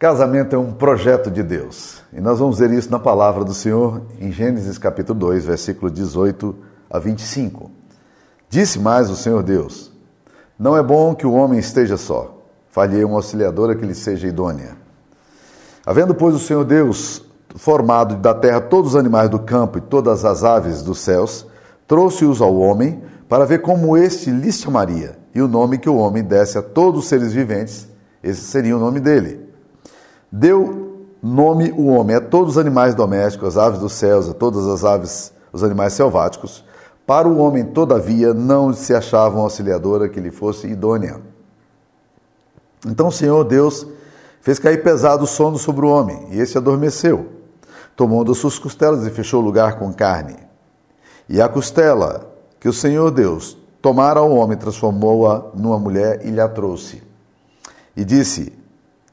Casamento é um projeto de Deus. E nós vamos ver isso na palavra do Senhor em Gênesis capítulo 2, versículo 18 a 25. Disse mais o Senhor Deus: Não é bom que o homem esteja só. Falhei uma auxiliadora que lhe seja idônea. Havendo, pois, o Senhor Deus formado da terra todos os animais do campo e todas as aves dos céus, trouxe-os ao homem para ver como este lhe chamaria. E o nome que o homem desse a todos os seres viventes, esse seria o nome dele. Deu nome o homem a todos os animais domésticos, as aves dos céus, a todas as aves, os animais selváticos. Para o homem, todavia, não se achava uma auxiliadora que lhe fosse idônea. Então o Senhor Deus fez cair pesado o sono sobre o homem, e esse adormeceu. Tomou das suas costelas e fechou o lugar com carne. E a costela que o Senhor Deus tomara ao homem, transformou-a numa mulher e lhe a trouxe. E disse: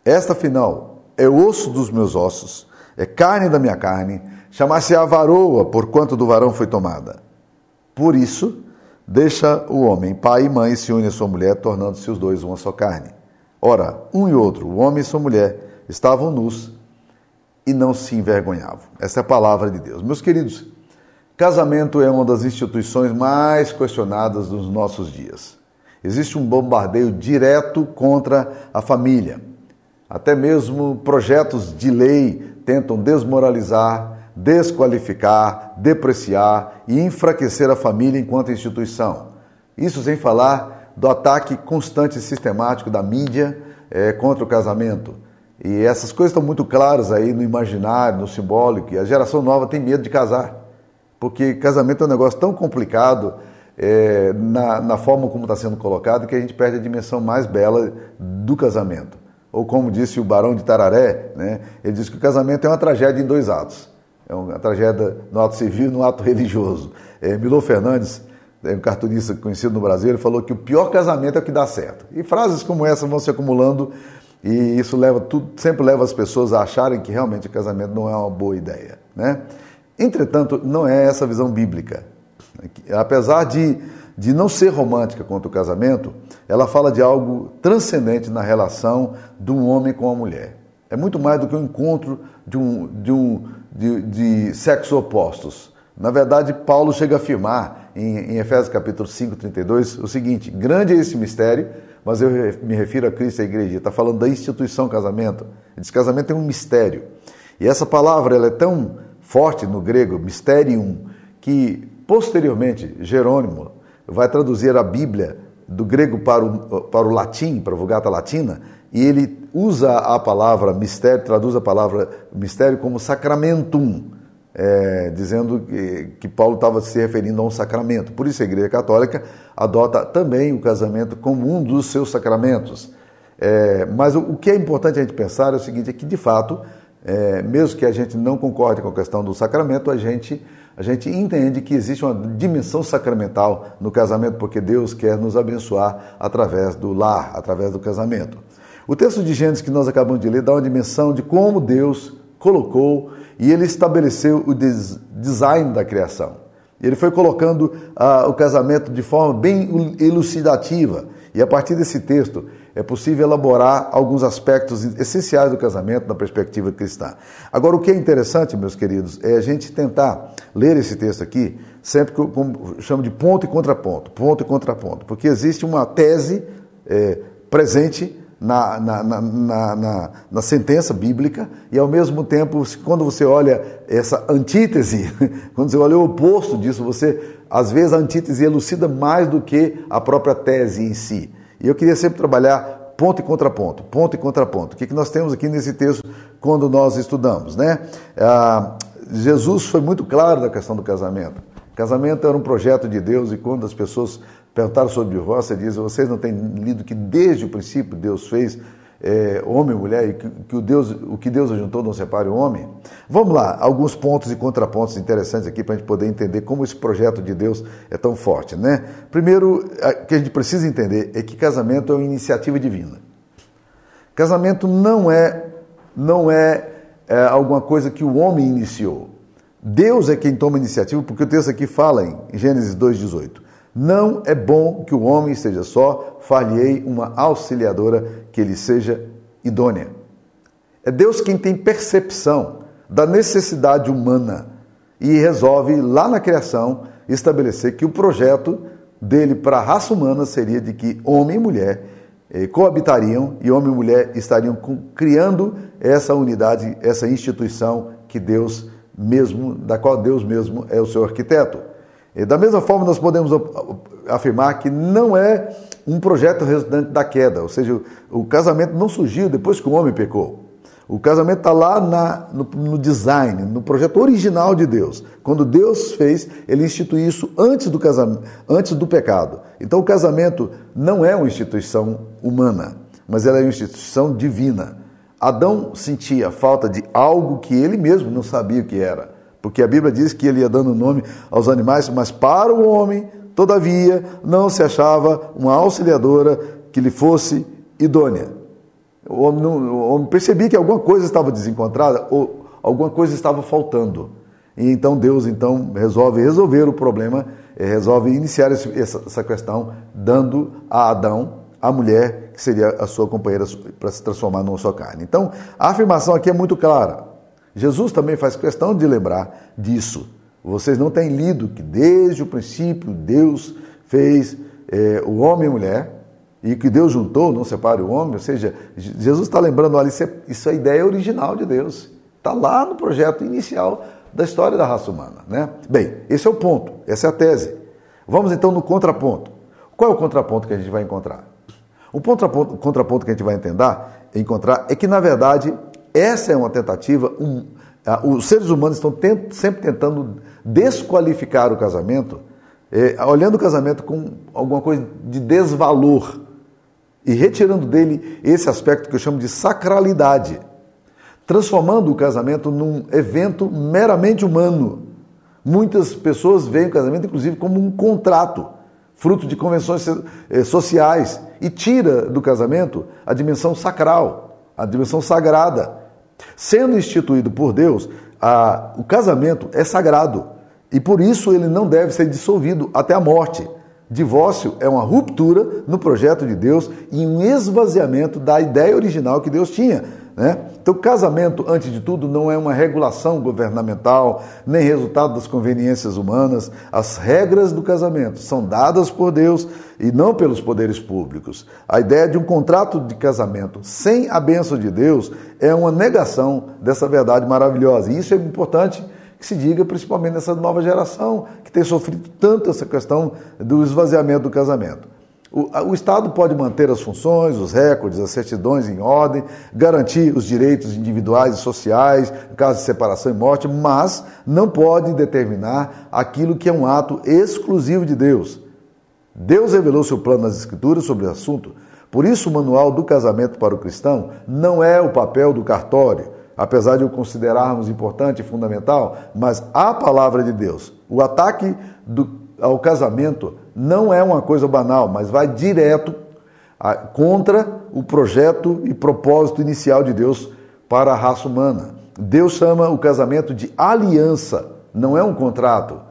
Esta final é osso dos meus ossos, é carne da minha carne, chamar-se a varoa, porquanto do varão foi tomada. Por isso, deixa o homem, pai e mãe, se une a sua mulher, tornando-se os dois uma só carne. Ora, um e outro, o homem e sua mulher, estavam nus e não se envergonhavam. Essa é a palavra de Deus. Meus queridos, casamento é uma das instituições mais questionadas dos nossos dias. Existe um bombardeio direto contra a família. Até mesmo projetos de lei tentam desmoralizar, desqualificar, depreciar e enfraquecer a família enquanto instituição. Isso sem falar do ataque constante e sistemático da mídia é, contra o casamento. E essas coisas estão muito claras aí no imaginário, no simbólico, e a geração nova tem medo de casar. Porque casamento é um negócio tão complicado é, na, na forma como está sendo colocado que a gente perde a dimensão mais bela do casamento ou como disse o Barão de Tararé, né, ele disse que o casamento é uma tragédia em dois atos. É uma tragédia no ato civil e no ato religioso. É, Milô Fernandes, é um cartunista conhecido no Brasil, ele falou que o pior casamento é o que dá certo. E frases como essa vão se acumulando e isso leva tudo, sempre leva as pessoas a acharem que realmente o casamento não é uma boa ideia. Né? Entretanto, não é essa a visão bíblica. Apesar de de não ser romântica quanto o casamento, ela fala de algo transcendente na relação de um homem com a mulher. É muito mais do que um encontro de, um, de, um, de, de sexos opostos. Na verdade, Paulo chega a afirmar em, em Efésios capítulo 5, 32, o seguinte: grande é esse mistério, mas eu me refiro a Cristo e à igreja. Está falando da instituição casamento. Ele diz casamento é um mistério. E essa palavra ela é tão forte no grego, mysterium, que posteriormente Jerônimo, vai traduzir a Bíblia do grego para o, para o latim, para a Vulgata Latina, e ele usa a palavra mistério, traduz a palavra mistério como sacramentum, é, dizendo que, que Paulo estava se referindo a um sacramento. Por isso a Igreja Católica adota também o casamento como um dos seus sacramentos. É, mas o, o, que é importante a gente pensar é o seguinte, é que de fato, é, mesmo que a gente não concorde com a questão do sacramento, a gente a gente entende que existe uma dimensão sacramental no casamento, porque Deus quer nos abençoar através do lar, através do casamento. O texto de Gênesis que nós acabamos de ler dá uma dimensão de como Deus colocou e ele estabeleceu o des design da criação. Ele foi colocando uh, o casamento de forma bem elucidativa. E a partir desse texto, é possível elaborar alguns aspectos essenciais do casamento na perspectiva cristã. Agora, o que é interessante, meus queridos, é a gente tentar ler esse texto aqui, sempre como chamo de ponto e contraponto, ponto e contraponto, porque existe uma tese é, presente na, na, na, na, na sentença bíblica e, ao mesmo tempo, quando você olha essa antítese, quando você olha o oposto disso, você, às vezes, a antítese elucida mais do que a própria tese em si. E eu queria sempre trabalhar ponto e contraponto, ponto e contraponto. O que, que nós temos aqui nesse texto quando nós estudamos, né? Ah, Jesus foi muito claro na questão do casamento. Casamento era um projeto de Deus e quando as pessoas perguntaram sobre divórcio, ele diz, vocês não têm lido que desde o princípio Deus fez é, homem e mulher, e que, que, o, Deus, o que Deus ajuntou não separe o homem. Vamos lá, alguns pontos e contrapontos interessantes aqui para a gente poder entender como esse projeto de Deus é tão forte. Né? Primeiro, o que a gente precisa entender é que casamento é uma iniciativa divina. Casamento não é, não é, é alguma coisa que o homem iniciou. Deus é quem toma iniciativa, porque o texto aqui fala em Gênesis 2,18. Não é bom que o homem esteja só, falhei uma auxiliadora que lhe seja idônea. É Deus quem tem percepção da necessidade humana e resolve, lá na criação, estabelecer que o projeto dele para a raça humana seria de que homem e mulher eh, coabitariam e homem e mulher estariam criando essa unidade, essa instituição que Deus mesmo, da qual Deus mesmo é o seu arquiteto. Da mesma forma, nós podemos afirmar que não é um projeto resultante da queda, ou seja, o casamento não surgiu depois que o homem pecou. O casamento está lá na, no, no, design, no projeto original de Deus. Quando Deus fez, ele instituiu isso antes do casamento, antes do pecado. Então o casamento não é uma instituição humana, mas ela é uma instituição divina. Adão sentia falta de algo que ele mesmo não sabia o que era. Porque a Bíblia diz que ele ia dando nome aos animais, mas para o homem, todavia, não se achava uma auxiliadora que lhe fosse idônea. O homem, não, o homem percebia que alguma coisa estava desencontrada ou alguma coisa estava faltando. E então Deus então resolve resolver o problema, eh, resolve iniciar essa, questão, dando a Adão a mulher que seria a sua companheira para se transformar numa sua carne. Então, a afirmação aqui é muito clara. Jesus também faz questão de lembrar disso. Vocês não têm lido que desde o princípio Deus fez é, o homem e a mulher, e que Deus juntou, não separe o homem, ou seja, Jesus está lembrando ali, isso é, isso é a ideia original de Deus. Está lá no projeto inicial da história da raça humana. Né? Bem, esse é o ponto, essa é a tese. Vamos então no contraponto. Qual é o contraponto que a gente vai encontrar? O contraponto, o contraponto que a gente vai entender, encontrar é que, na verdade, essa é uma tentativa. Um, os seres humanos estão tent, sempre tentando desqualificar o casamento, é, olhando o casamento com alguma coisa de desvalor e retirando dele esse aspecto que eu chamo de sacralidade, transformando o casamento num evento meramente humano. Muitas pessoas veem o casamento, inclusive, como um contrato, fruto de convenções eh, sociais, e tira do casamento a dimensão sacral, a dimensão sagrada. Sendo instituído por Deus, a, o casamento é sagrado e por isso ele não deve ser dissolvido até a morte. Divórcio é uma ruptura no projeto de Deus e um esvaziamento da ideia original que Deus tinha. Né? Então, casamento, antes de tudo, não é uma regulação governamental, nem resultado das conveniências humanas. As regras do casamento são dadas por Deus e não pelos poderes públicos. A ideia de um contrato de casamento sem a bênção de Deus é uma negação dessa verdade maravilhosa. E isso é importante que se diga, principalmente nessa nova geração, que tem sofrido tanto essa questão do esvaziamento do casamento. O, o, Estado pode manter as funções, os recordes, as certidões em ordem, garantir os direitos individuais e sociais, no caso de separação e morte, mas não pode determinar aquilo que é um ato exclusivo de Deus. Deus revelou seu plano nas Escrituras sobre o assunto. Por isso, o manual do casamento para o cristão não é o papel do cartório, apesar de o considerarmos importante e fundamental, mas a palavra de Deus. O ataque do, ao casamento não é uma coisa banal, mas vai direto a, contra o projeto e propósito inicial de Deus para a raça humana. Deus chama o casamento de aliança, não é um contrato.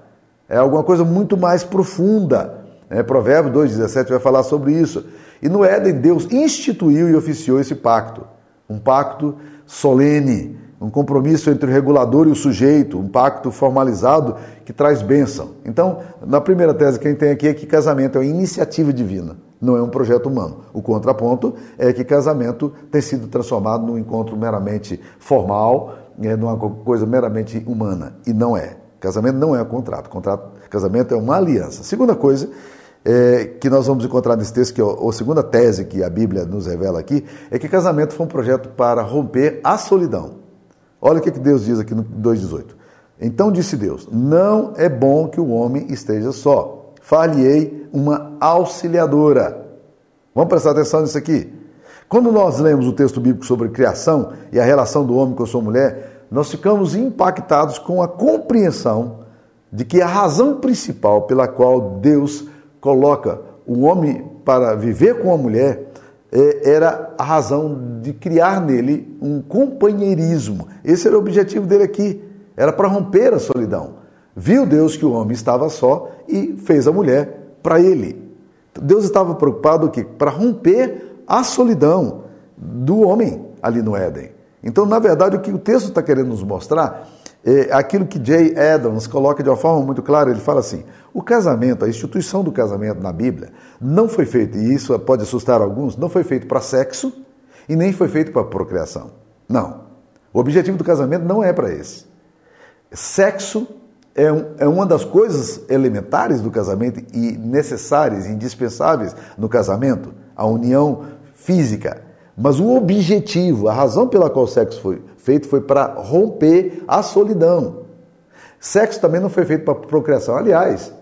É alguma coisa muito mais profunda. É, Provérbio 2,17 vai falar sobre isso. E no Éden, Deus instituiu e oficiou esse pacto. Um pacto solene, um compromisso entre o regulador e o sujeito, um pacto formalizado que traz bênção. Então, na primeira tese que a gente tem aqui é que casamento é uma iniciativa divina, não é um projeto humano. O contraponto é que casamento tem sido transformado num encontro meramente formal, é, numa coisa meramente humana, e não é. Casamento não é um contrato, contrato casamento é uma aliança. Segunda coisa é, que nós vamos encontrar nesse texto, que é a segunda tese que a Bíblia nos revela aqui, é que casamento foi um projeto para romper a solidão. Olha o que Deus diz aqui no 2,18. Então disse Deus: Não é bom que o homem esteja só. Far-lhe-ei uma auxiliadora. Vamos prestar atenção nisso aqui. Quando nós lemos o texto bíblico sobre criação e a relação do homem com a sua mulher, nós ficamos impactados com a compreensão de que a razão principal pela qual Deus coloca o homem para viver com a mulher é, era a razão de criar nele um companheirismo. Esse era o objetivo dele aqui, era para romper a solidão. Viu Deus que o homem estava só e fez a mulher para ele. Deus estava preocupado que para romper a solidão do homem ali no Éden. Então, na verdade, o que o texto está querendo nos mostrar é aquilo que Jay Adams coloca de uma forma muito clara. Ele fala assim: o casamento, a instituição do casamento na Bíblia, não foi feito, e isso pode assustar alguns, não foi feito para sexo e nem foi feito para procriação. Não. O objetivo do casamento não é para esse. Sexo é, um, é uma das coisas elementares do casamento e necessárias, indispensáveis no casamento, a união física. Mas o objetivo, a razão pela qual o sexo foi feito foi para romper a solidão. Sexo também não foi feito para procriação. Aliás,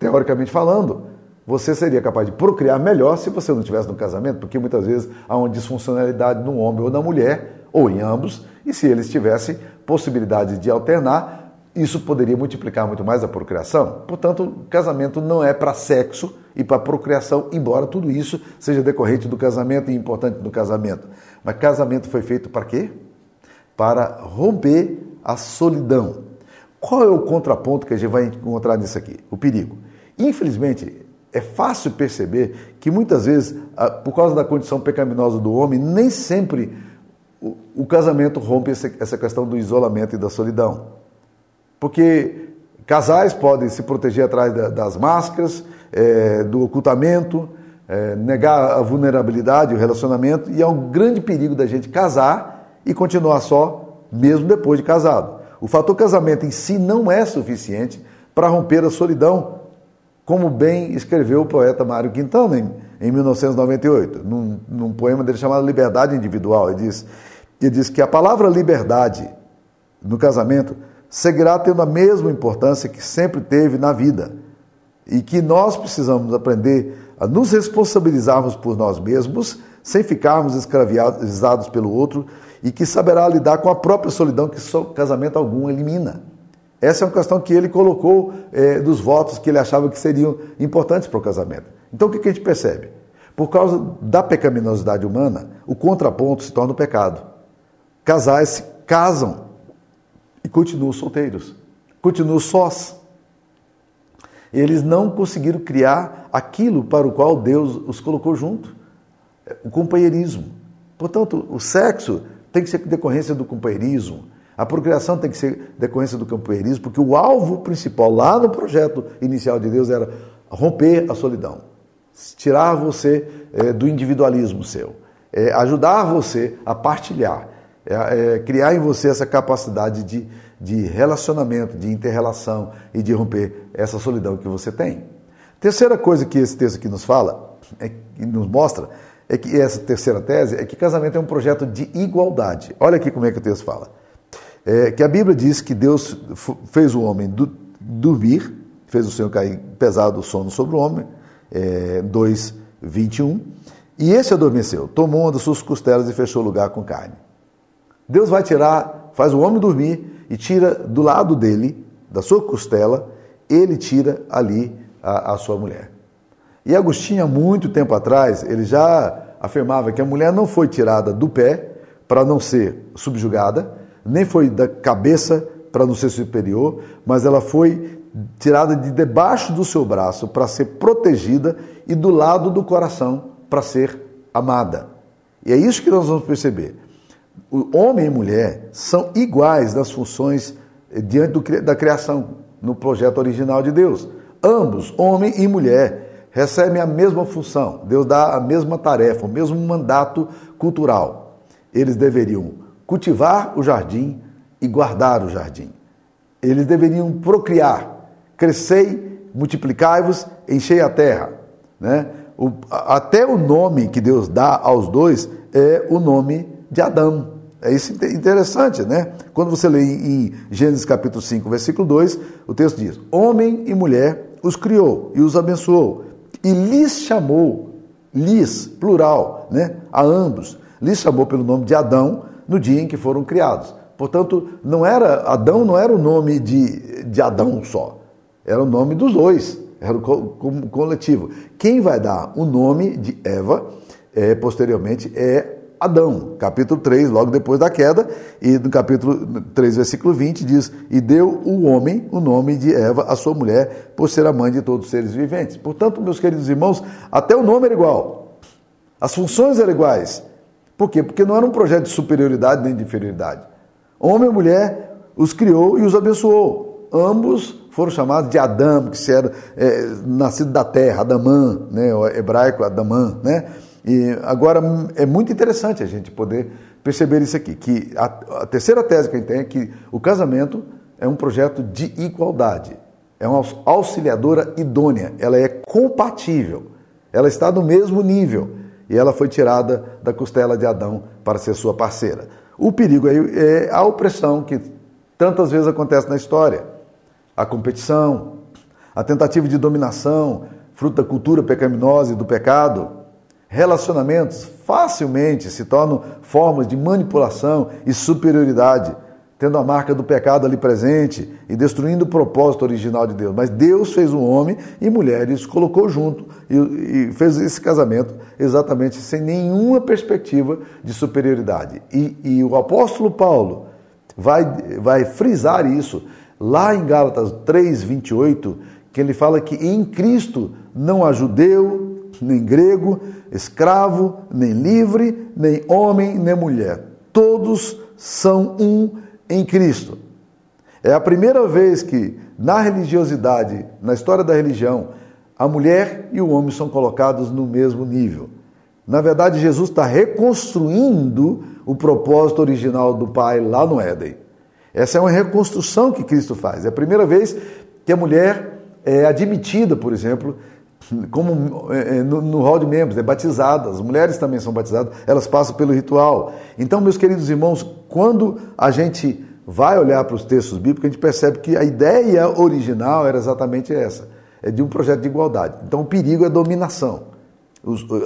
teoricamente falando, você seria capaz de procriar melhor se você não estivesse no casamento, porque muitas vezes há uma disfuncionalidade no homem ou na mulher, ou em ambos, e se eles tivessem possibilidade de alternar, isso poderia multiplicar muito mais a procriação. Portanto, casamento não é para sexo e para procriação, embora tudo isso seja decorrente do casamento e importante do casamento. Mas casamento foi feito para quê? Para romper a solidão. Qual é o contraponto que a gente vai encontrar nisso aqui? O perigo. Infelizmente, é fácil perceber que muitas vezes, por causa da condição pecaminosa do homem, nem sempre o casamento rompe essa questão do isolamento e da solidão. Porque casais podem se proteger atrás das máscaras, é, do ocultamento, é, negar a vulnerabilidade, o relacionamento, e é um grande perigo da gente casar e continuar só, mesmo depois de casado. O fator casamento em si não é suficiente para romper a solidão, como bem escreveu o poeta Mário Quintana em, em 1998, num, num, poema dele chamado Liberdade Individual. Ele diz, ele diz que a palavra liberdade no casamento seguirá tendo a mesma importância que sempre teve na vida e que nós precisamos aprender a nos responsabilizarmos por nós mesmos, sem ficarmos escravizados pelo outro, e que saberá lidar com a própria solidão que só casamento algum elimina. Essa é uma questão que ele colocou é, dos votos que ele achava que seriam importantes para o casamento. Então o que, que a gente percebe? Por causa da pecaminosidade humana, o contraponto se torna o pecado. Casais se casam e continuam solteiros, continuam sós eles não conseguiram criar aquilo para o qual Deus os colocou junto o companheirismo. Portanto, o sexo tem que ser decorrência do companheirismo, a procriação tem que ser decorrência do companheirismo, porque o alvo principal lá no projeto inicial de Deus era romper a solidão, tirar você é, do individualismo seu, é, ajudar você a partilhar, é, criar em você essa capacidade de de relacionamento, de interrelação e de romper essa solidão que você tem. Terceira coisa que esse texto aqui nos fala, é, que nos mostra, é que essa terceira tese é que casamento é um projeto de igualdade. Olha aqui como é que o texto fala. É, que a Bíblia diz que Deus fez o homem do, dormir, fez o Senhor cair pesado o sono sobre o homem, é, 2, 21, e esse adormeceu, tomou uma das suas costelas e fechou o lugar com carne. Deus vai tirar, faz o homem dormir e tira do lado dele, da sua costela, ele tira ali a, a sua mulher. E Agostinho, há muito tempo atrás, ele já afirmava que a mulher não foi tirada do pé para não ser subjugada, nem foi da cabeça para não ser superior, mas ela foi tirada de debaixo do seu braço para ser protegida e do lado do coração para ser amada. E é isso que nós vamos perceber o homem e mulher são iguais nas funções eh, diante do, da criação, no projeto original de Deus. Ambos, homem e mulher, recebem a mesma função. Deus dá a mesma tarefa, o mesmo mandato cultural. Eles deveriam cultivar o jardim e guardar o jardim. Eles deveriam procriar, crescei, multiplicai-vos, enchei a terra. Né? O, até o nome que Deus dá aos dois é o nome de Adão. É isso interessante, né? Quando você lê em Gênesis capítulo 5, versículo 2, o texto diz: Homem e mulher os criou e os abençoou, e lhes chamou, lhes, plural, né? A ambos, lhes chamou pelo nome de Adão no dia em que foram criados. Portanto, não era Adão não era o nome de, de Adão só, era o nome dos dois, era o coletivo. Quem vai dar o nome de Eva é, posteriormente é Adão, capítulo 3, logo depois da queda, e no capítulo 3, versículo 20, diz: E deu o homem o nome de Eva, a sua mulher, por ser a mãe de todos os seres viventes. Portanto, meus queridos irmãos, até o nome era igual, as funções eram iguais, Por quê? Porque não era um projeto de superioridade nem de inferioridade. Homem e mulher os criou e os abençoou. Ambos foram chamados de Adão, que era é, nascido da terra, Adamã, né, o hebraico Adamã, né? E agora é muito interessante a gente poder perceber isso aqui, que a, a terceira tese que a gente tem é que o casamento é um projeto de igualdade, é uma auxiliadora idônea, ela é compatível, ela está no mesmo nível. E ela foi tirada da costela de Adão para ser sua parceira. O perigo aí é a opressão que tantas vezes acontece na história, a competição, a tentativa de dominação, fruto da cultura pecaminosa e do pecado, Relacionamentos facilmente se tornam formas de manipulação e superioridade, tendo a marca do pecado ali presente e destruindo o propósito original de Deus. Mas Deus fez um homem e mulher e os colocou junto e, fez esse casamento exatamente sem nenhuma perspectiva de superioridade. E, e o apóstolo Paulo vai, vai frisar isso lá em Gálatas 3,28, que ele fala que em Cristo não há judeu, nem grego, escravo, nem livre, nem homem, nem mulher. Todos são um em Cristo. É a primeira vez que na religiosidade, na história da religião, a mulher e o homem são colocados no mesmo nível. Na verdade, Jesus está reconstruindo o propósito original do Pai lá no Éden. Essa é uma reconstrução que Cristo faz. É a primeira vez que a mulher é admitida, por exemplo, como é, é, no, no hall de membros, é batizada, as mulheres também são batizadas, elas passam pelo ritual. Então, meus queridos irmãos, quando a gente vai olhar para os textos bíblicos, a gente percebe que a ideia original era exatamente essa, é de um projeto de igualdade. Então, o perigo é a dominação,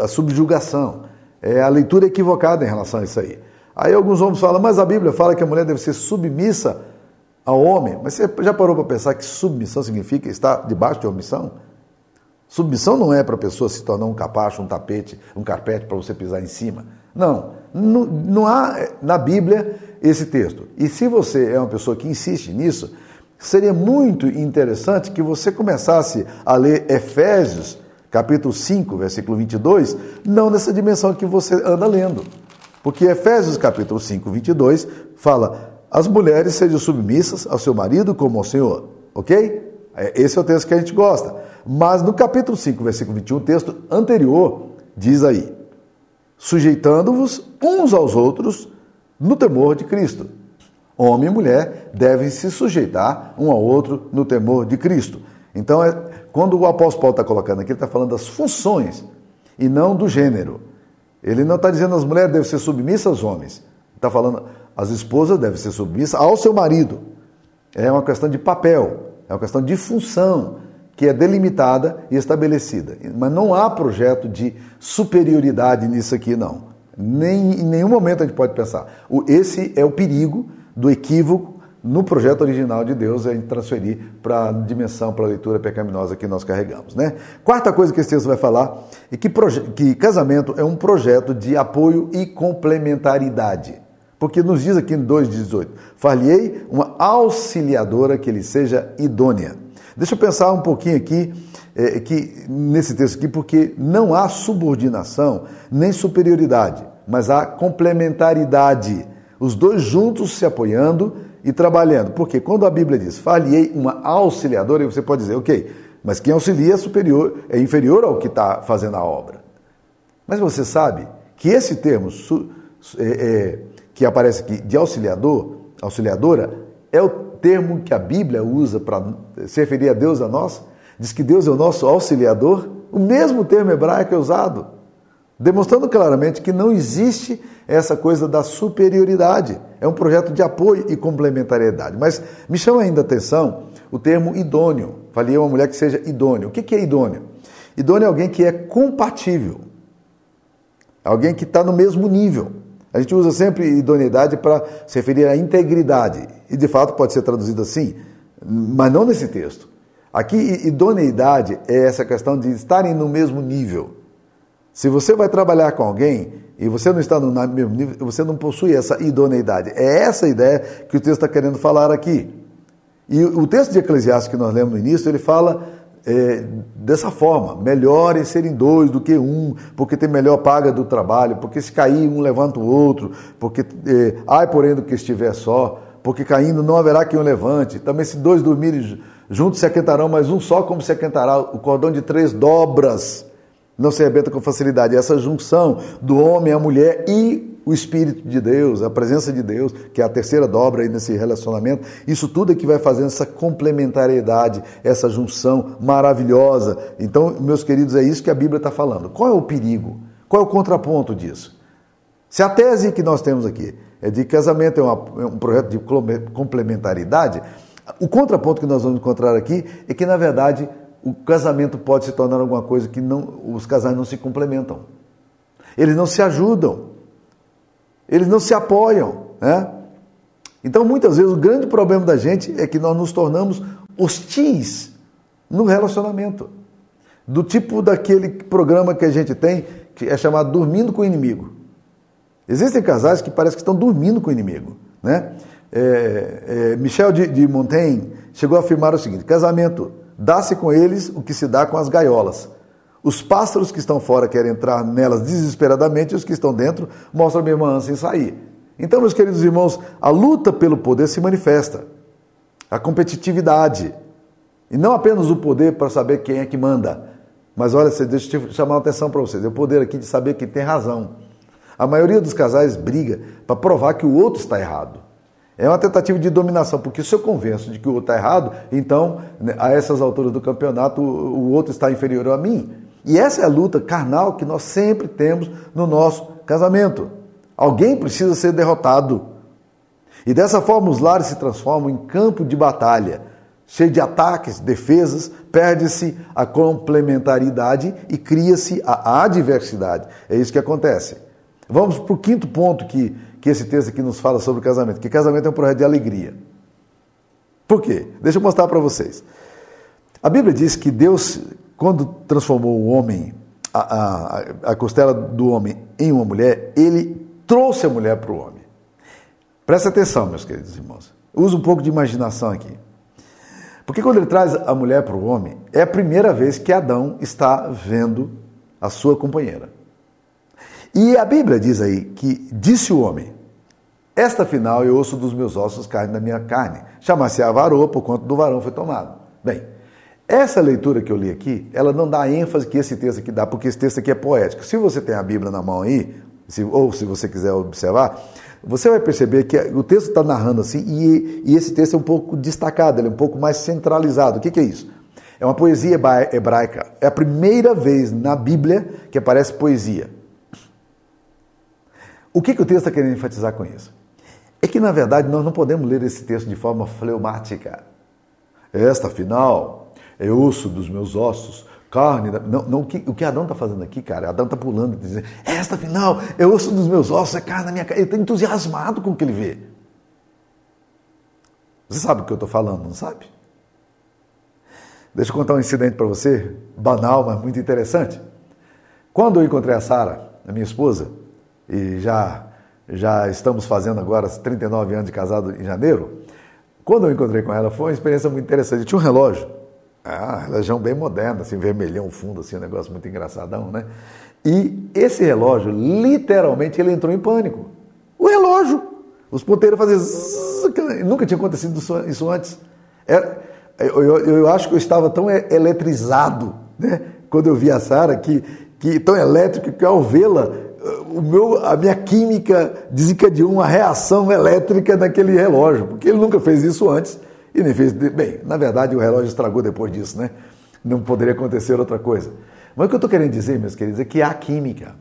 a subjugação, é a leitura equivocada em relação a isso aí. Aí alguns homens falam, mas a Bíblia fala que a mulher deve ser submissa ao homem. Mas você já parou para pensar que submissão significa estar debaixo de omissão? Submissão não é para a pessoa se tornar um capacho, um tapete, um carpete para você pisar em cima. Não, não, não há na Bíblia esse texto. E se você é uma pessoa que insiste nisso, seria muito interessante que você começasse a ler Efésios, capítulo 5, versículo 22, não nessa dimensão que você anda lendo. Porque Efésios, capítulo 5, 22, fala: as mulheres sejam submissas ao seu marido como ao Senhor. Ok? É, esse é o texto que a gente gosta. Mas no capítulo 5, versículo 21, o texto anterior diz aí: sujeitando-vos uns aos outros no temor de Cristo. Homem e mulher devem se sujeitar um ao outro no temor de Cristo. Então, é, quando o apóstolo Paulo está colocando aqui, ele está falando das funções e não do gênero. Ele não está dizendo as mulheres devem ser submissas aos homens. Está falando as esposas devem ser submissas ao seu marido. É uma questão de papel, é uma questão de função que é delimitada e estabelecida. Mas não há projeto de superioridade nisso aqui, não. Nem, em nenhum momento a gente pode pensar. Esse é o perigo do equívoco no projeto original de Deus, gente transferir para a dimensão, para a leitura pecaminosa que nós carregamos. Né? Quarta coisa que esse texto vai falar é que, que casamento é um projeto de apoio e complementaridade. Porque nos diz aqui em 2,18: Far-lhe-ei uma auxiliadora que lhe seja idônea. Deixa eu pensar um pouquinho aqui, é, que, nesse texto aqui, porque não há subordinação nem superioridade, mas há complementaridade. Os dois juntos se apoiando e trabalhando. Porque quando a Bíblia diz, falhei uma auxiliadora, você pode dizer, ok, mas quem auxilia é superior, é inferior ao que está fazendo a obra. Mas você sabe que esse termo su, é, é, que aparece aqui de auxiliador, auxiliadora, é o termo que a Bíblia usa para se referir a Deus a nós, diz que Deus é o nosso auxiliador, o mesmo termo hebraico é usado, demonstrando claramente que não existe essa coisa da superioridade. É um projeto de apoio e complementariedade. Mas me chama ainda a atenção o termo idôneo. Falei uma mulher que seja idôneo. O que é idôneo? Idôneo é alguém que é compatível, alguém que está no mesmo nível. A gente usa sempre idoneidade para se referir à integridade, e de fato pode ser traduzido assim, mas não nesse texto. Aqui, idoneidade é essa questão de estarem no mesmo nível. Se você vai trabalhar com alguém e você não está no mesmo nível, você não possui essa idoneidade. É essa ideia que o texto está querendo falar aqui. E o texto de Eclesiastes que nós lemos no início, ele fala é, dessa forma: melhor em serem dois do que um, porque tem melhor paga do trabalho, porque se cair um levanta o outro, porque é, ai, porém, do que estiver só, porque caindo não haverá quem o levante. Também, se dois dormirem juntos, se aquentarão, mas um só, como se aquentará o cordão de três dobras, não se arrebenta com facilidade. Essa junção do homem à mulher e o Espírito de Deus, a presença de Deus, que é a terceira dobra aí nesse relacionamento, isso tudo é que vai fazendo essa complementariedade, essa junção maravilhosa. Então, meus queridos, é isso que a Bíblia está falando. Qual é o perigo? Qual é o contraponto disso? Se a tese que nós temos aqui é de casamento é, uma, é um projeto de complementaridade, o contraponto que nós vamos encontrar aqui é que, na verdade, o casamento pode se tornar alguma coisa que não, os casais não se complementam. Eles não se ajudam. Eles não se apoiam. Né? Então, muitas vezes, o grande problema da gente é que nós nos tornamos hostis no relacionamento. Do tipo daquele programa que a gente tem, que é chamado Dormindo com o Inimigo. Existem casais que parece que estão dormindo com o inimigo. Né? É, é, Michel de, de Montaigne chegou a afirmar o seguinte: casamento, dá-se com eles o que se dá com as gaiolas. Os pássaros que estão fora querem entrar nelas desesperadamente, e os que estão dentro mostram a mesma ânsia em sair. Então, meus queridos irmãos, a luta pelo poder se manifesta. A competitividade. E não apenas o poder para saber quem é que manda. Mas olha, deixa eu chamar a atenção para vocês. É o poder aqui de saber quem tem razão. A maioria dos casais briga para provar que o outro está errado. É uma tentativa de dominação, porque se eu convenço de que o outro está errado, então, né, a essas alturas do campeonato, o outro está inferior a mim. E essa é a luta carnal que nós sempre temos no nosso casamento. Alguém precisa ser derrotado. E dessa forma os lares se transformam em campo de batalha, cheio de ataques, defesas, perde-se a complementaridade e cria-se a adversidade. É isso que acontece. Vamos para o quinto ponto que, que esse texto aqui nos fala sobre casamento, que casamento é um projeto de alegria. Por quê? Deixa eu mostrar para vocês. A Bíblia diz que Deus quando transformou o homem, a, a, a costela do homem em uma mulher, ele trouxe a mulher para o homem. Presta atenção, meus queridos irmãos. Usa um pouco de imaginação aqui. Porque quando ele traz a mulher para o homem, é a primeira vez que Adão está vendo a sua companheira. E a Bíblia diz aí que disse o homem: Esta final é osso dos meus ossos, carne da minha carne. Chama-se a varoa, por conta do varão foi tomado. Bem, essa leitura que eu li aqui, ela não dá a ênfase que esse texto aqui dá, porque esse texto aqui é poético. Se você tem a Bíblia na mão aí, se, ou se você quiser observar, você vai perceber que o texto está narrando assim, e, e, esse texto é um pouco destacado, ele é um pouco mais centralizado. O que, que é isso? É uma poesia hebraica. É a primeira vez na Bíblia que aparece poesia. O que, que o texto está querendo enfatizar com isso? É que, na verdade, nós não podemos ler esse texto de forma fleumática. Esta, afinal, é osso dos meus ossos, carne. Não, não, o, que, o que Adão está fazendo aqui, cara? Adão está pulando, dizendo: Esta final é osso dos meus ossos, é carne da minha carne. Ele está entusiasmado com o que ele vê. Você sabe o que eu estou falando, não sabe? Deixa eu contar um incidente para você, banal, mas muito interessante. Quando eu encontrei a Sara, a minha esposa, e já, já estamos fazendo agora 39 anos de casado em janeiro, quando eu encontrei com ela, foi uma experiência muito interessante. Tinha um relógio ah, relógio bem moderna, assim, vermelhão fundo, assim, um negócio muito engraçadão, né? E esse relógio, literalmente, ele entrou em pânico. O relógio! Os ponteiros faziam... Nunca tinha acontecido isso antes. Era, eu, eu, eu, acho que eu estava tão eletrizado, né? Quando eu vi a Sara, que, que tão elétrico que ao vê-la, o meu, a minha química desencadeou uma reação elétrica naquele relógio, porque ele nunca fez isso antes. E nem fez. Bem, na verdade, o relógio estragou depois disso, né? Não poderia acontecer outra coisa. Mas o que eu estou querendo dizer, meus queridos, é que há química.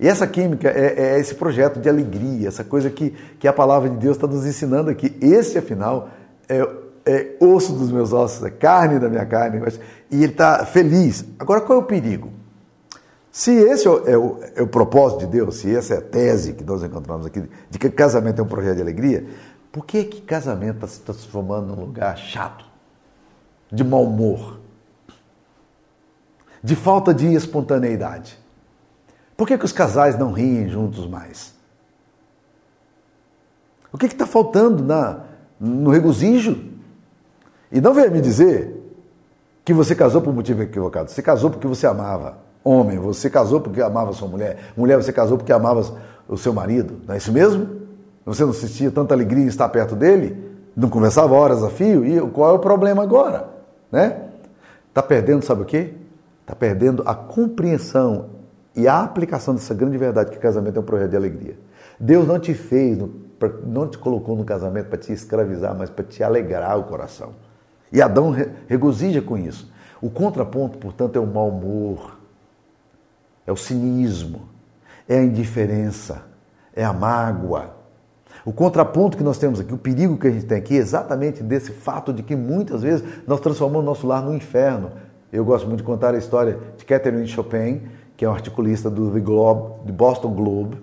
E essa química é, é, esse projeto de alegria, essa coisa que, que a palavra de Deus está nos ensinando aqui. Esse, afinal, é, é osso dos meus ossos, é carne da minha carne. E ele está feliz. Agora, qual é o perigo? Se esse é o, é o, propósito de Deus, se essa é a tese que nós encontramos aqui, de que casamento é um projeto de alegria, por que, que casamento está se transformando num lugar chato, de mau humor, de falta de espontaneidade? Por que, que os casais não riem juntos mais? O que está faltando na, no regozijo? E não venha me dizer que você casou por motivo equivocado. Você casou porque você amava. Homem, você casou porque amava sua mulher. Mulher, você casou porque amava o seu marido. Não é isso mesmo? Você não sentia tanta alegria em estar perto dele? Não conversava horas a fio? E qual é o problema agora? Né? Está perdendo, sabe o quê? Está perdendo a compreensão e a aplicação dessa grande verdade que casamento é um projeto de alegria. Deus não te fez, não te colocou no casamento para te escravizar, mas para te alegrar o coração. E Adão regozija com isso. O contraponto, portanto, é o mau humor, é o cinismo, é a indiferença, é a mágoa. O contraponto que nós temos aqui, o perigo que a gente tem aqui, é exatamente desse fato de que muitas vezes nós transformamos nosso lar no inferno. Eu gosto muito de contar a história de Catherine Chopin, que é um articulista do The Globe, de Boston Globe,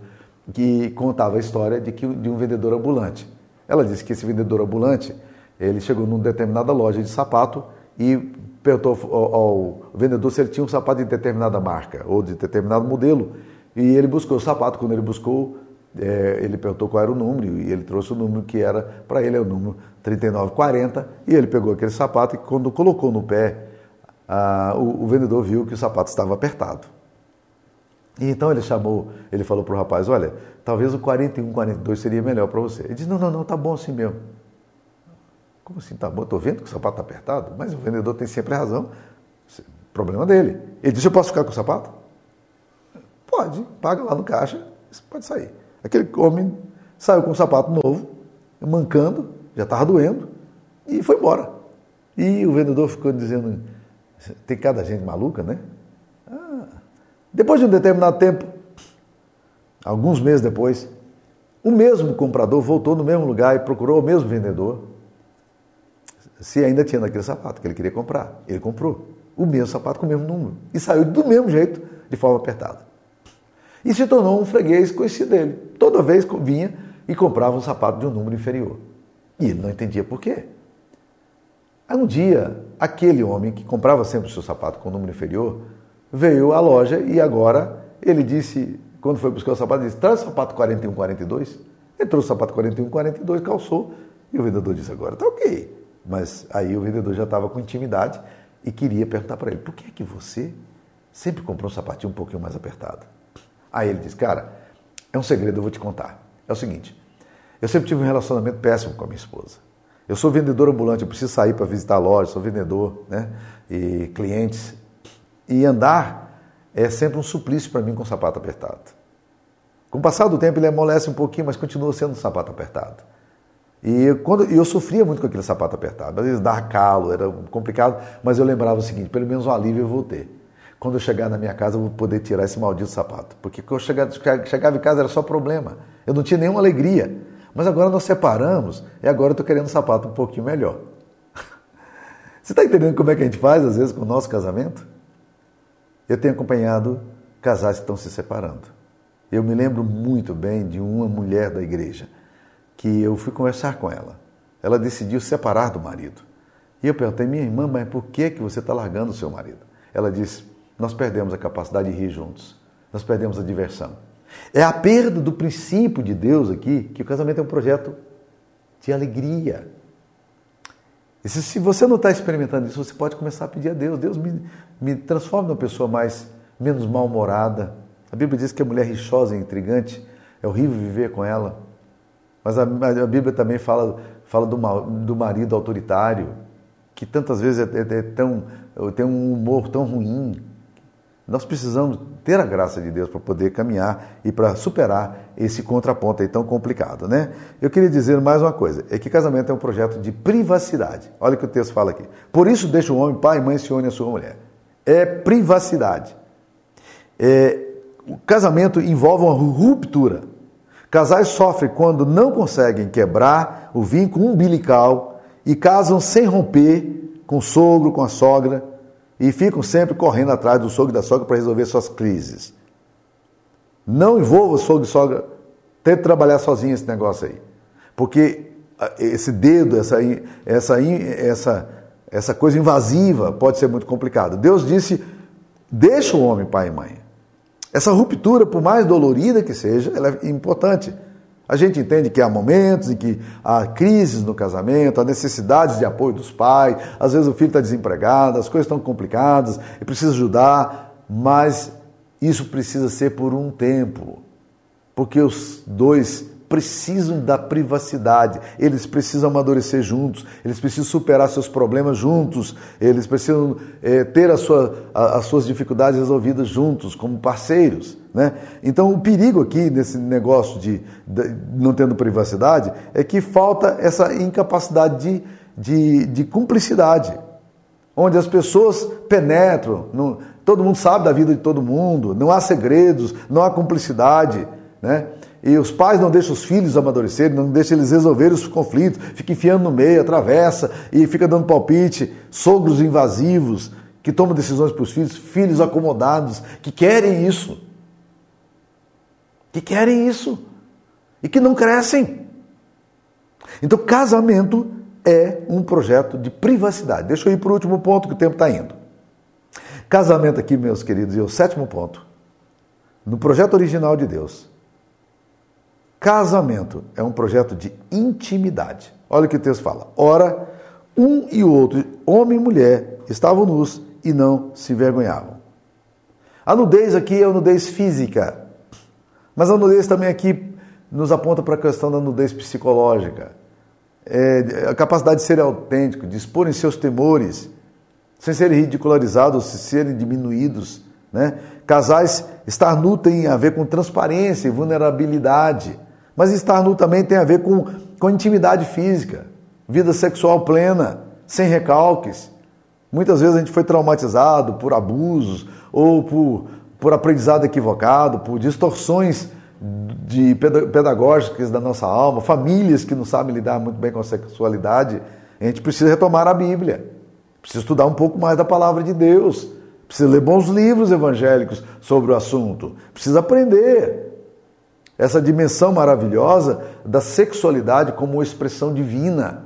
que contava a história de, que, de um vendedor ambulante. Ela disse que esse vendedor ambulante ele chegou numa determinada loja de sapato e perguntou ao, ao vendedor se ele tinha um sapato de determinada marca ou de determinado modelo. E ele buscou o sapato. Quando ele buscou, é, ele perguntou qual era o número e ele trouxe o número que era, para ele, é o número 3940. E ele pegou aquele sapato e quando colocou no pé, a, o, o vendedor viu que o sapato estava apertado. E então ele chamou, ele falou para o rapaz: Olha, talvez o 41, 42 seria melhor para você. Ele disse: Não, não, não, tá bom assim mesmo. Como assim tá bom? Estou vendo que o sapato está apertado, mas o vendedor tem sempre razão. Problema dele. Ele disse: Eu posso ficar com o sapato? Pode, paga lá no caixa, pode sair. Aquele homem saiu com um sapato novo, mancando, já estava doendo, e foi embora. E o vendedor ficou dizendo: Tem cada gente maluca, né? Ah. Depois de um determinado tempo, alguns meses depois, o mesmo comprador voltou no mesmo lugar e procurou o mesmo vendedor se ainda tinha naquele sapato que ele queria comprar. Ele comprou o mesmo sapato com o mesmo número e saiu do mesmo jeito, de forma apertada. E se tornou um freguês conhecido dele. Toda vez vinha e comprava um sapato de um número inferior. E ele não entendia por quê. Aí um dia, aquele homem que comprava sempre o seu sapato com um número inferior veio à loja e agora ele disse, quando foi buscar o sapato, disse: traz o sapato 41, 42. Ele trouxe o sapato 41, 42, calçou. E o vendedor disse: agora tá ok. Mas aí o vendedor já estava com intimidade e queria perguntar para ele: por que é que você sempre comprou um sapatinho um pouquinho mais apertado? Aí ele disse: cara, é um segredo, eu vou te contar. É o seguinte: eu sempre tive um relacionamento péssimo com a minha esposa. Eu sou vendedor ambulante, eu preciso sair para visitar a loja, sou vendedor, né? E clientes. E andar é sempre um suplício para mim com o sapato apertado. Com o passar do tempo ele amolece um pouquinho, mas continua sendo um sapato apertado. E quando eu sofria muito com aquele sapato apertado, às vezes dava calo, era complicado, mas eu lembrava o seguinte: pelo menos um alívio eu vou ter. Quando eu chegar na minha casa, eu vou poder tirar esse maldito sapato. Porque quando eu chegava, chegava em casa era só problema. Eu não tinha nenhuma alegria. Mas agora nós separamos e agora eu estou querendo um sapato um pouquinho melhor. Você está entendendo como é que a gente faz, às vezes, com o nosso casamento? Eu tenho acompanhado casais que estão se separando. Eu me lembro muito bem de uma mulher da igreja que eu fui conversar com ela. Ela decidiu separar do marido. E eu perguntei, minha irmã, mas por que, que você está largando o seu marido? Ela disse, nós perdemos a capacidade de rir juntos. Nós perdemos a diversão. É a perda do princípio de Deus aqui que o casamento é um projeto de alegria. E se, se você não está experimentando isso, você pode começar a pedir a Deus: Deus me, me transforme numa pessoa mais menos mal-humorada. A Bíblia diz que a mulher rixosa e intrigante é horrível viver com ela. Mas a, a Bíblia também fala, fala do, do marido autoritário, que tantas vezes é, é, é tão, tem um humor tão ruim. Nós precisamos ter a graça de Deus para poder caminhar e para superar esse contraponto aí tão complicado, né? Eu queria dizer mais uma coisa, é que casamento é um projeto de privacidade. Olha o que o texto fala aqui. Por isso deixa o homem, pai e mãe se une a sua mulher. É privacidade. É, o casamento envolve uma ruptura. Casais sofrem quando não conseguem quebrar o vínculo umbilical e casam sem romper com o sogro, com a sogra e ficam sempre correndo atrás do sogro e da sogra para resolver suas crises. Não envolva o sogro e sogra, tente trabalhar sozinho esse negócio aí. Porque ah, esse dedo, essa, essa, essa, essa coisa invasiva pode ser muito complicado. Deus disse: deixa o homem pai e mãe. Essa ruptura, por mais dolorida que seja, ela é importante. A gente entende que há momentos em que há crises no casamento, há necessidades de apoio dos pais, às vezes o filho está desempregado, as coisas estão complicadas e precisa ajudar, mas isso precisa ser por um tempo, porque os dois precisam da privacidade, eles precisam amadurecer juntos, eles precisam superar seus problemas juntos, eles precisam é, ter a sua, a, as suas dificuldades resolvidas juntos, como parceiros. Né? Então, o perigo aqui nesse negócio de, de, não tendo privacidade é que falta essa incapacidade de, de, de cumplicidade, onde as pessoas penetram, todo mundo sabe da vida de todo mundo, não há segredos, não há cumplicidade. Né? E os pais não deixam os filhos amadurecerem, não deixam eles resolverem os conflitos, fica enfiando no meio, atravessa e fica dando palpite, sogros invasivos que tomam decisões para os filhos, filhos acomodados que querem isso que querem isso e que não crescem. Então, casamento é um projeto de privacidade. Deixa eu ir para o último ponto que o tempo está indo. Casamento aqui, meus queridos, e o sétimo ponto. No projeto original de Deus, casamento é um projeto de intimidade. Olha o que o texto fala. Ora, um e outro, homem e mulher, estavam nus e não se envergonhavam. A nudez aqui é a nudez física, mas a nudez também aqui nos aponta para a questão da nudez psicológica. É, a capacidade de ser autêntico, de expor em seus temores, sem serem ridicularizados, sem serem diminuídos. Né? Casais, estar nu tem a ver com transparência e vulnerabilidade, mas estar nu também tem a ver com, com intimidade física, vida sexual plena, sem recalques. Muitas vezes a gente foi traumatizado por abusos ou por por aprendizado equivocado, por distorções de pedagógicas da nossa alma, famílias que não sabem lidar muito bem com a sexualidade, a gente precisa retomar a Bíblia, precisa estudar um pouco mais da palavra de Deus, precisa ler bons livros evangélicos sobre o assunto, precisa aprender essa dimensão maravilhosa da sexualidade como expressão divina.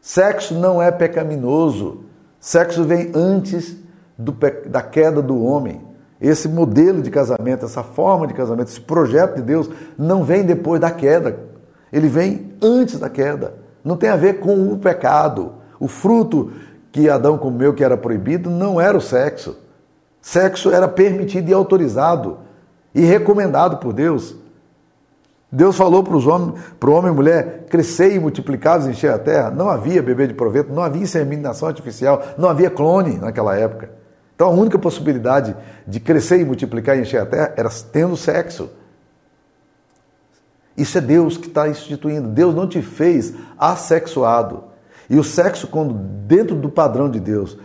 Sexo não é pecaminoso, sexo vem antes do, da queda do homem. Esse modelo de casamento, essa forma de casamento, esse projeto de Deus não vem depois da queda. Ele vem antes da queda. Não tem a ver com o pecado. O fruto que Adão comeu que era proibido não era o sexo. Sexo era permitido e autorizado e recomendado por Deus. Deus falou para os homens, para o homem e mulher, crescer e multiplicar, encher a terra. Não havia bebê de proveito, não havia inseminação artificial, não havia clone naquela época. Então a única possibilidade de crescer e multiplicar e encher a terra era tendo sexo. Isso é Deus que está instituindo. Deus não te fez assexuado. E o sexo, quando dentro do padrão de Deus,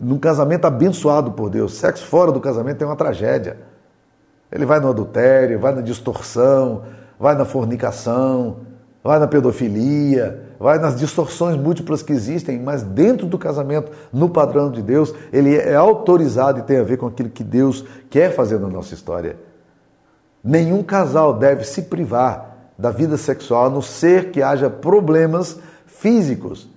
num casamento abençoado por Deus, sexo fora do casamento é uma tragédia. Ele vai no adultério, vai na distorção, vai na fornicação, vai na pedofilia, vai nas distorções múltiplas que existem, mas dentro do casamento, no padrão de Deus, ele é autorizado e tem a ver com aquilo que Deus quer fazer na nossa história. Nenhum casal deve se privar da vida sexual, a não ser que haja problemas físicos.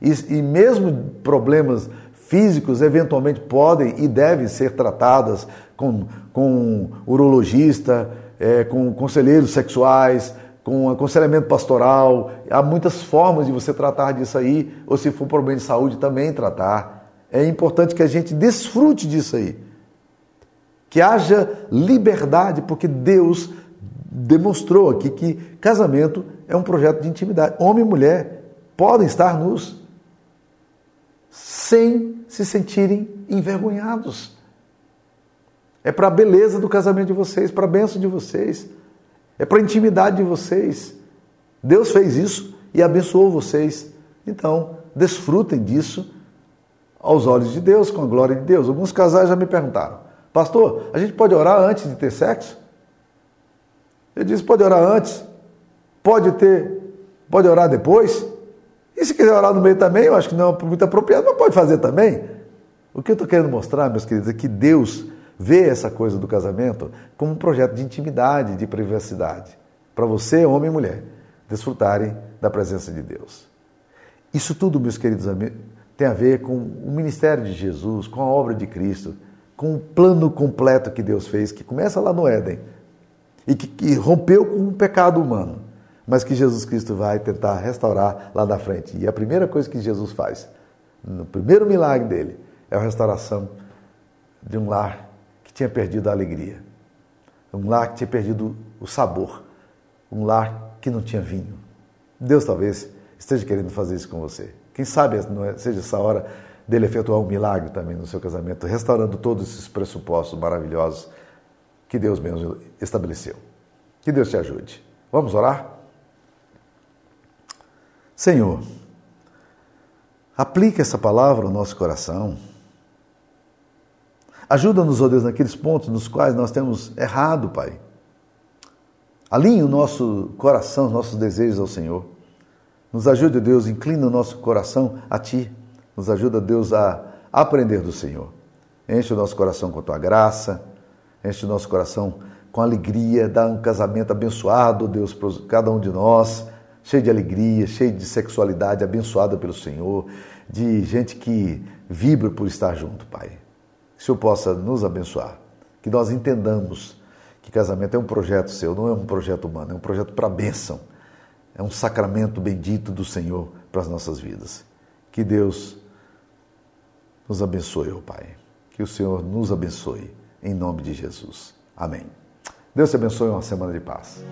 E, e mesmo problemas físicos eventualmente podem e devem ser tratadas com, com urologista, é, com conselheiros sexuais, com aconselhamento pastoral. Há muitas formas de você tratar disso aí, ou se for um problema de saúde, também tratar. É importante que a gente desfrute disso aí. Que haja liberdade, porque Deus demonstrou aqui que casamento é um projeto de intimidade. Homem e mulher podem estar nus sem se sentirem envergonhados. É para a beleza do casamento de vocês, para a bênção de vocês. É para a intimidade de vocês. Deus fez isso e abençoou vocês. Então, desfrutem disso aos olhos de Deus, com a glória de Deus. Alguns casais já me perguntaram, pastor, a gente pode orar antes de ter sexo? Eu disse, pode orar antes, pode ter, pode orar depois. E se quiser orar no meio também, eu acho que não é muito apropriado, mas pode fazer também. O que eu estou querendo mostrar, meus queridos, é que Deus vê essa coisa do casamento como um projeto de intimidade, de privacidade, para você, homem e mulher, desfrutarem da presença de Deus. Isso tudo, meus queridos amigos, tem a ver com o ministério de Jesus, com a obra de Cristo, com o plano completo que Deus fez, que começa lá no Éden e que, que rompeu com o pecado humano, mas que Jesus Cristo vai tentar restaurar lá na frente. E a primeira coisa que Jesus faz, no primeiro milagre dele, é a restauração de um lar que tinha perdido a alegria, um lar que tinha perdido o sabor, um lar que não tinha vinho. Deus talvez esteja querendo fazer isso com você. Quem sabe é, seja essa hora dele efetuar um milagre também no seu casamento, restaurando todos esses pressupostos maravilhosos que Deus mesmo estabeleceu. Que Deus te ajude. Vamos orar? Senhor, aplica essa palavra no nosso coração. Ajuda-nos, ó oh Deus, naqueles pontos nos quais nós temos errado, Pai. Alinhe o nosso coração, os nossos desejos ao Senhor. Nos ajude, Deus, inclina o nosso coração a Ti. Nos ajuda, Deus, a aprender do Senhor. Enche o nosso coração com a Tua graça, enche o nosso coração com alegria, dá um casamento abençoado, Deus, para cada um de nós, cheio de alegria, cheio de sexualidade, abençoada pelo Senhor, de gente que vibra por estar junto, Pai. Que o Senhor possa nos abençoar, que nós entendamos que casamento é um projeto seu, não é um projeto humano, é um projeto para bênção, é um sacramento bendito do Senhor para as nossas vidas. Que Deus nos abençoe, ó Pai. Que o Senhor nos abençoe, em nome de Jesus. Amém. Deus te abençoe uma semana de paz.